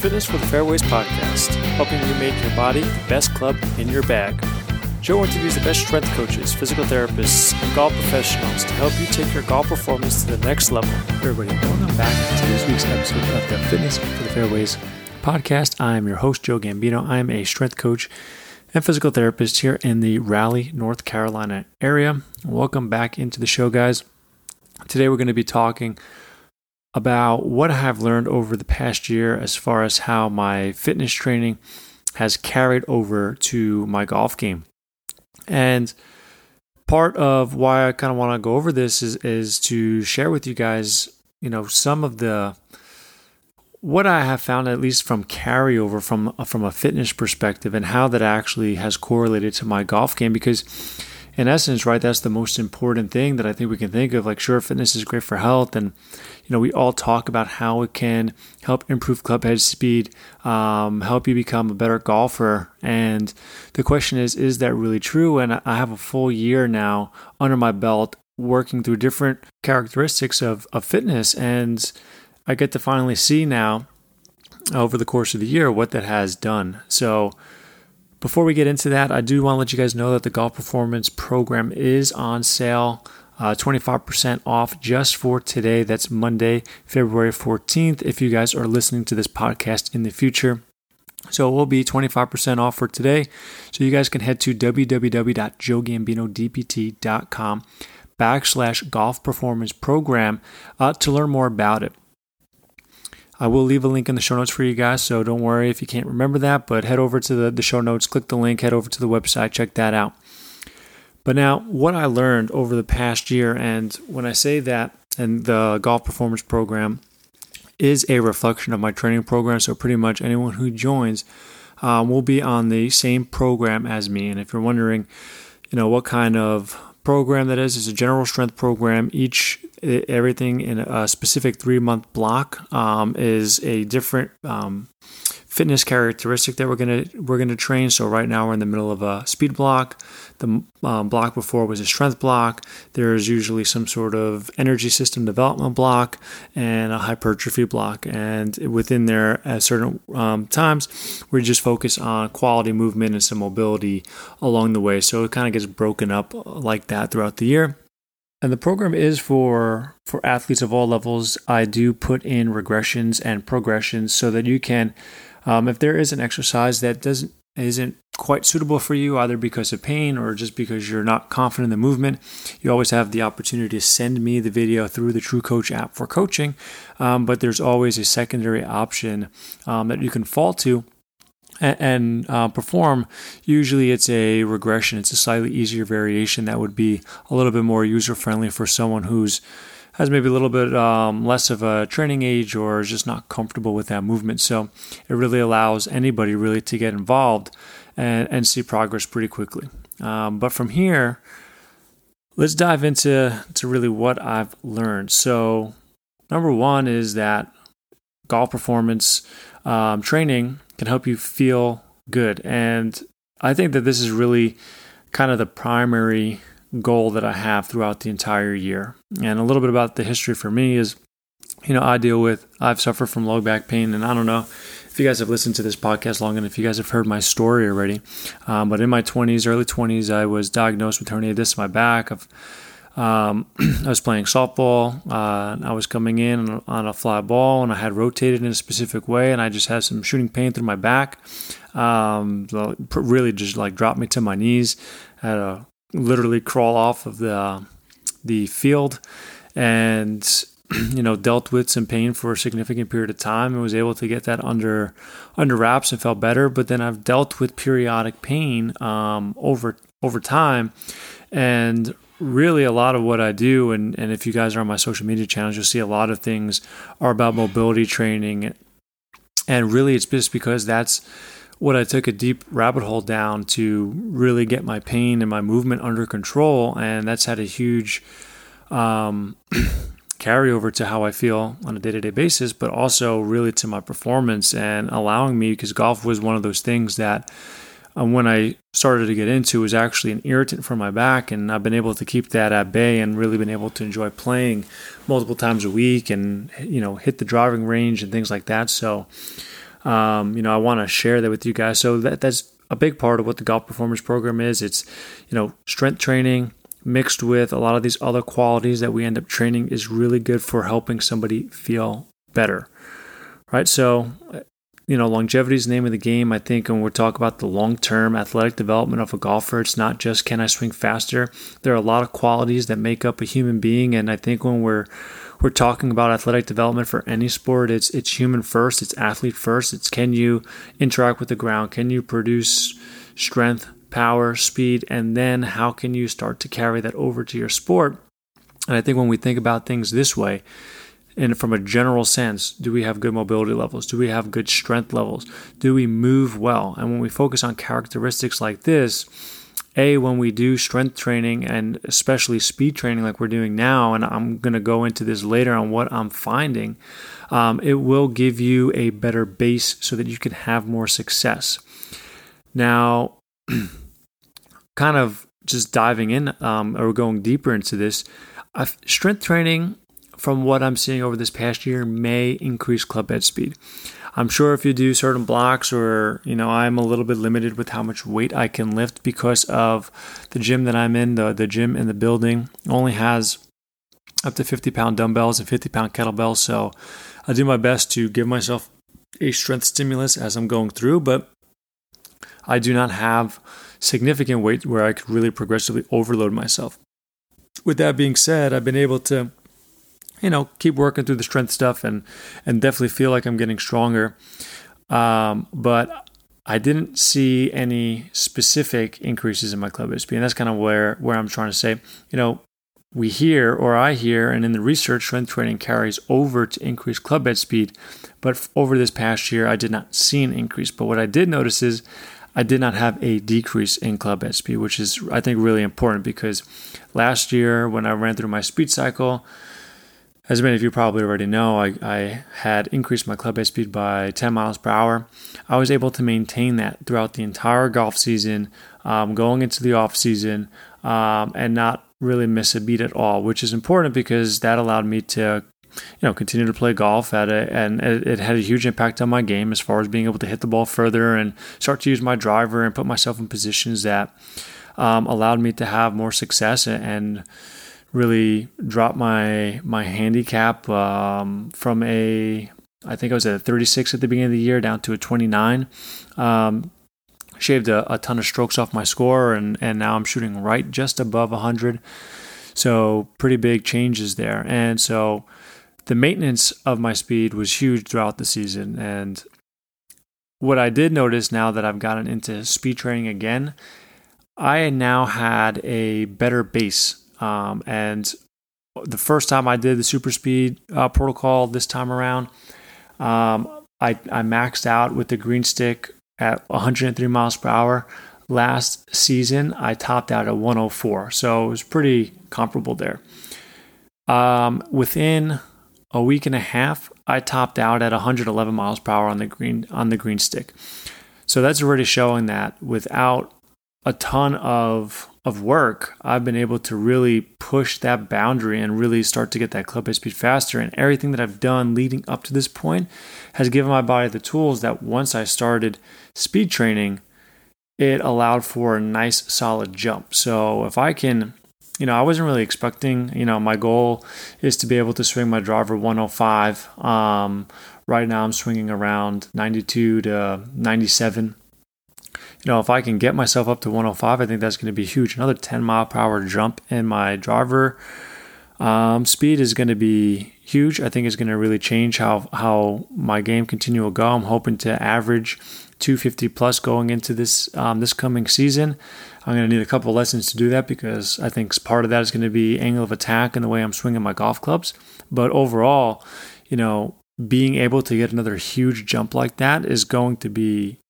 Fitness for the Fairways podcast, helping you make your body the best club in your bag. Joe interviews the best strength coaches, physical therapists, and golf professionals to help you take your golf performance to the next level. Everybody, welcome back to this week's episode of the Fitness for the Fairways podcast. I am your host, Joe Gambino. I am a strength coach and physical therapist here in the Raleigh, North Carolina area. Welcome back into the show, guys. Today we're going to be talking about what I have learned over the past year as far as how my fitness training has carried over to my golf game. And part of why I kind of want to go over this is is to share with you guys, you know, some of the what I have found at least from carryover from from a fitness perspective and how that actually has correlated to my golf game because in essence, right, that's the most important thing that I think we can think of. Like, sure, fitness is great for health, and you know, we all talk about how it can help improve club head speed, um, help you become a better golfer. And the question is, is that really true? And I have a full year now under my belt working through different characteristics of, of fitness, and I get to finally see now over the course of the year what that has done. So before we get into that, I do want to let you guys know that the Golf Performance Program is on sale. Uh, 25% off just for today. That's Monday, February 14th. If you guys are listening to this podcast in the future, so it will be 25% off for today. So you guys can head to www.joegambinodpt.com backslash golf performance program uh, to learn more about it. I will leave a link in the show notes for you guys, so don't worry if you can't remember that, but head over to the, the show notes, click the link, head over to the website, check that out. But now, what I learned over the past year, and when I say that, and the golf performance program is a reflection of my training program, so pretty much anyone who joins um, will be on the same program as me. And if you're wondering, you know, what kind of program that is, it's a general strength program. Each everything in a specific three month block um, is a different um, fitness characteristic that we're gonna we're gonna train. So right now we're in the middle of a speed block. The um, block before was a strength block. There's usually some sort of energy system development block and a hypertrophy block. And within there, at certain um, times, we just focus on quality movement and some mobility along the way. So it kind of gets broken up like that throughout the year. And the program is for for athletes of all levels. I do put in regressions and progressions so that you can, um, if there is an exercise that doesn't isn't quite suitable for you, either because of pain or just because you're not confident in the movement, you always have the opportunity to send me the video through the True Coach app for coaching. Um, but there's always a secondary option um, that you can fall to and, and uh, perform, usually it's a regression. It's a slightly easier variation that would be a little bit more user friendly for someone who's has maybe a little bit um, less of a training age or is just not comfortable with that movement. So it really allows anybody really to get involved and, and see progress pretty quickly. Um, but from here, let's dive into to really what I've learned. So number one is that golf performance um, training can help you feel good. And I think that this is really kind of the primary goal that I have throughout the entire year. And a little bit about the history for me is, you know, I deal with, I've suffered from low back pain, and I don't know if you guys have listened to this podcast long enough, if you guys have heard my story already. Um, but in my 20s, early 20s, I was diagnosed with herniated disc in my back. I've um, I was playing softball. Uh, I was coming in on a fly ball, and I had rotated in a specific way, and I just had some shooting pain through my back. Um, really, just like dropped me to my knees. I had to literally crawl off of the the field, and you know dealt with some pain for a significant period of time and was able to get that under under wraps and felt better. But then I've dealt with periodic pain um, over over time, and really a lot of what I do, and, and if you guys are on my social media channels, you'll see a lot of things are about mobility training. And really, it's just because that's what I took a deep rabbit hole down to really get my pain and my movement under control. And that's had a huge um, carryover to how I feel on a day to day basis, but also really to my performance and allowing me, because golf was one of those things that um, when I started to get into was actually an irritant for my back, and I've been able to keep that at bay and really been able to enjoy playing multiple times a week and you know hit the driving range and things like that. So um, you know, I want to share that with you guys. So that that's a big part of what the golf performance program is. It's you know strength training mixed with a lot of these other qualities that we end up training is really good for helping somebody feel better. Right. So you know, longevity is the name of the game. I think when we talk about the long term athletic development of a golfer, it's not just can I swing faster. There are a lot of qualities that make up a human being, and I think when we're we're talking about athletic development for any sport, it's it's human first, it's athlete first. It's can you interact with the ground? Can you produce strength, power, speed, and then how can you start to carry that over to your sport? And I think when we think about things this way, and from a general sense, do we have good mobility levels? Do we have good strength levels? Do we move well? And when we focus on characteristics like this, a when we do strength training and especially speed training like we're doing now and i'm going to go into this later on what i'm finding um, it will give you a better base so that you can have more success now kind of just diving in um, or going deeper into this strength training from what I'm seeing over this past year, may increase club head speed. I'm sure if you do certain blocks, or you know, I'm a little bit limited with how much weight I can lift because of the gym that I'm in. The the gym in the building only has up to 50 pound dumbbells and 50 pound kettlebells. So I do my best to give myself a strength stimulus as I'm going through, but I do not have significant weight where I could really progressively overload myself. With that being said, I've been able to you know, keep working through the strength stuff and and definitely feel like I'm getting stronger. Um, but I didn't see any specific increases in my club speed, and that's kind of where where I'm trying to say, you know, we hear or I hear, and in the research, strength training carries over to increase club head speed. But over this past year, I did not see an increase. But what I did notice is I did not have a decrease in club head speed, which is I think really important because last year when I ran through my speed cycle, as many of you probably already know, I, I had increased my club head speed by 10 miles per hour. I was able to maintain that throughout the entire golf season, um, going into the off season, um, and not really miss a beat at all, which is important because that allowed me to you know continue to play golf at it and it, had a huge impact on my game as far as being able to hit the ball further and start to use my driver and put myself in positions that um, allowed me to have more success and really dropped my my handicap um, from a I think I was at a 36 at the beginning of the year down to a 29. Um, shaved a, a, ton of strokes off my score, and and now I'm shooting right just above 100. So pretty big changes there, and so the maintenance of my speed was huge throughout the season. And what I did notice now that I've gotten into speed training again, I now had a better base um, and the first time I did the super speed uh, protocol this time around, um, I, I maxed out with the green stick at 103 miles per hour. Last season, I topped out at 104, so it was pretty comparable there. Um, within a week and a half, I topped out at 111 miles per hour on the green on the green stick. So that's already showing that without a ton of of work, I've been able to really push that boundary and really start to get that club head speed faster. And everything that I've done leading up to this point has given my body the tools that once I started speed training, it allowed for a nice solid jump. So if I can, you know, I wasn't really expecting, you know, my goal is to be able to swing my driver 105. Um, right now I'm swinging around 92 to 97 you know, if I can get myself up to 105, I think that's going to be huge. Another 10 mile per hour jump in my driver um, speed is going to be huge. I think it's going to really change how how my game continue to go. I'm hoping to average 250 plus going into this um, this coming season. I'm going to need a couple lessons to do that because I think part of that is going to be angle of attack and the way I'm swinging my golf clubs. But overall, you know, being able to get another huge jump like that is going to be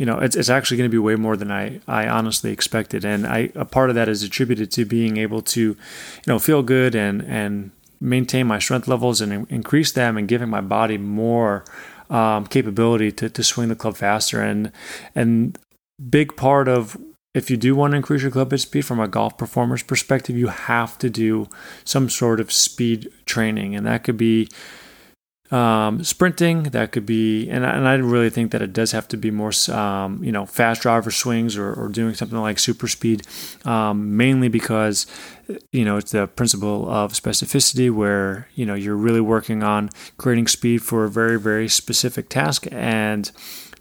you know, it's, it's actually going to be way more than I, I honestly expected. And I, a part of that is attributed to being able to, you know, feel good and, and maintain my strength levels and increase them and giving my body more um, capability to, to swing the club faster. And, and big part of if you do want to increase your club speed from a golf performer's perspective, you have to do some sort of speed training. And that could be um, sprinting. That could be, and, and I really think that it does have to be more, um, you know, fast driver swings or, or, doing something like super speed, um, mainly because, you know, it's the principle of specificity where, you know, you're really working on creating speed for a very, very specific task. And,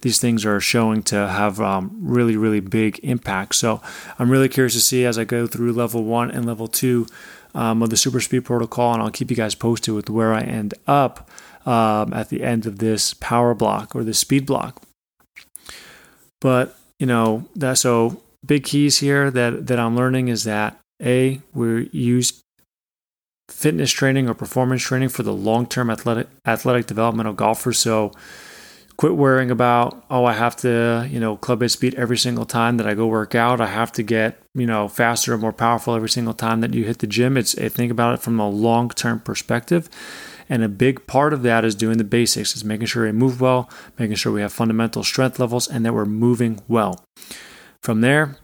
these things are showing to have um, really, really big impact. So I'm really curious to see as I go through level one and level two um, of the super speed protocol, and I'll keep you guys posted with where I end up um, at the end of this power block or this speed block. But you know that so big keys here that that I'm learning is that a we use fitness training or performance training for the long-term athletic athletic development of golfers. So quit worrying about oh i have to you know club head speed every single time that i go work out. I have to get you know faster and more powerful every single time that you hit the gym. It's a think about it from a long term perspective. And a big part of that is doing the basics is making sure we move well making sure we have fundamental strength levels and that we're moving well. From there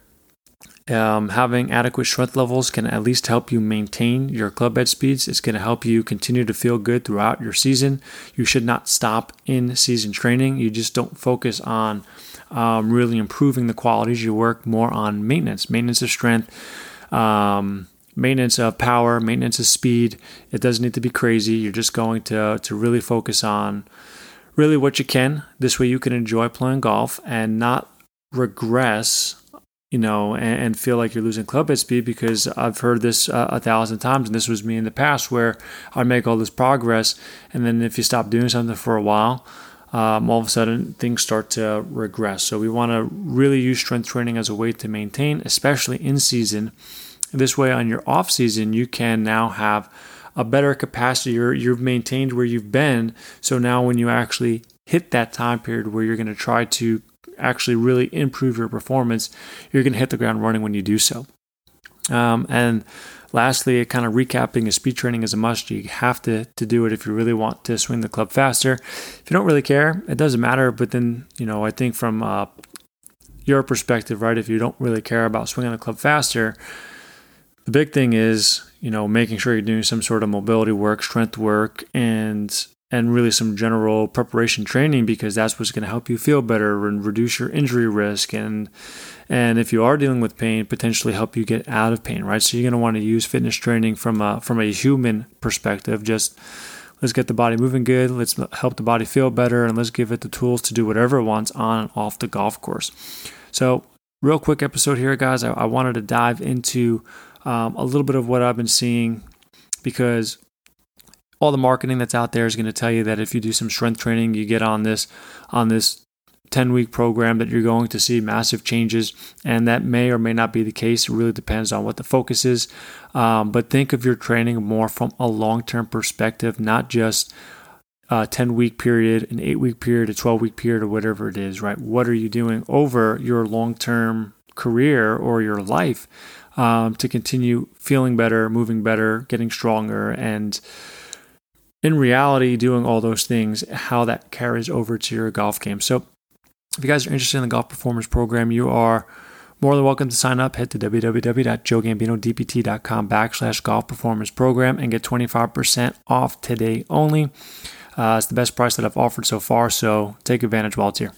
um, having adequate strength levels can at least help you maintain your club head speeds. It's going to help you continue to feel good throughout your season. You should not stop in season training. You just don't focus on um, really improving the qualities. You work more on maintenance, maintenance of strength, um, maintenance of power, maintenance of speed. It doesn't need to be crazy. You're just going to to really focus on really what you can. This way, you can enjoy playing golf and not regress you know, and, and, feel like you're losing club head speed because I've heard this uh, a thousand times, and this was me in the past where I make all this progress, and then if you stop doing something for a while, um, all of a sudden things start to regress. So we want to really use strength training as a way to maintain, especially in season. This way, on your off season, you can now have a better capacity. You're, you've maintained where you've been. So now, when you actually hit that time period where you're going to try to actually really improve your performance, you're going to hit the ground running when you do so. Um, and lastly, kind of recapping, a speed training is a must. You have to, to do it if you really want to swing the club faster. If you don't really care, it doesn't matter. But then, you know, I think from uh, your perspective, right, if you don't really care about swinging the club faster, the big thing is, you know, making sure you're doing some sort of mobility work, strength work, and and really some general preparation training because that's what's going to help you feel better and reduce your injury risk and and if you are dealing with pain potentially help you get out of pain right? So you're going to want to use fitness training from a from a human perspective. Just let's get the body moving good let's help the body feel better and let's give it the tools to do whatever it wants on and off the golf course. So real quick episode here guys. I, I wanted to dive into um, a little bit of what i've been seeing because all the marketing that's out there is going to tell you that if you do some strength training, you get on this on this 10 week program that you're going to see massive changes, and that may or may not be the case. It really depends on what the focus is. Um, but think of your training more from a long term perspective, not just a 10 week period, an 8 week period, a 12 week period, or whatever it is, right? What are you doing over your long term career or your life um, to continue feeling better, moving better, getting stronger, and in reality, doing all those things, how that carries over to your golf game. So, if you guys are interested in the golf performance program, you are more than welcome to sign up. Head to www.joegambinodpt.com backslash golf performance program and get 25% off today only. Uh, it's the best price that I've offered so far, so take advantage while it's here.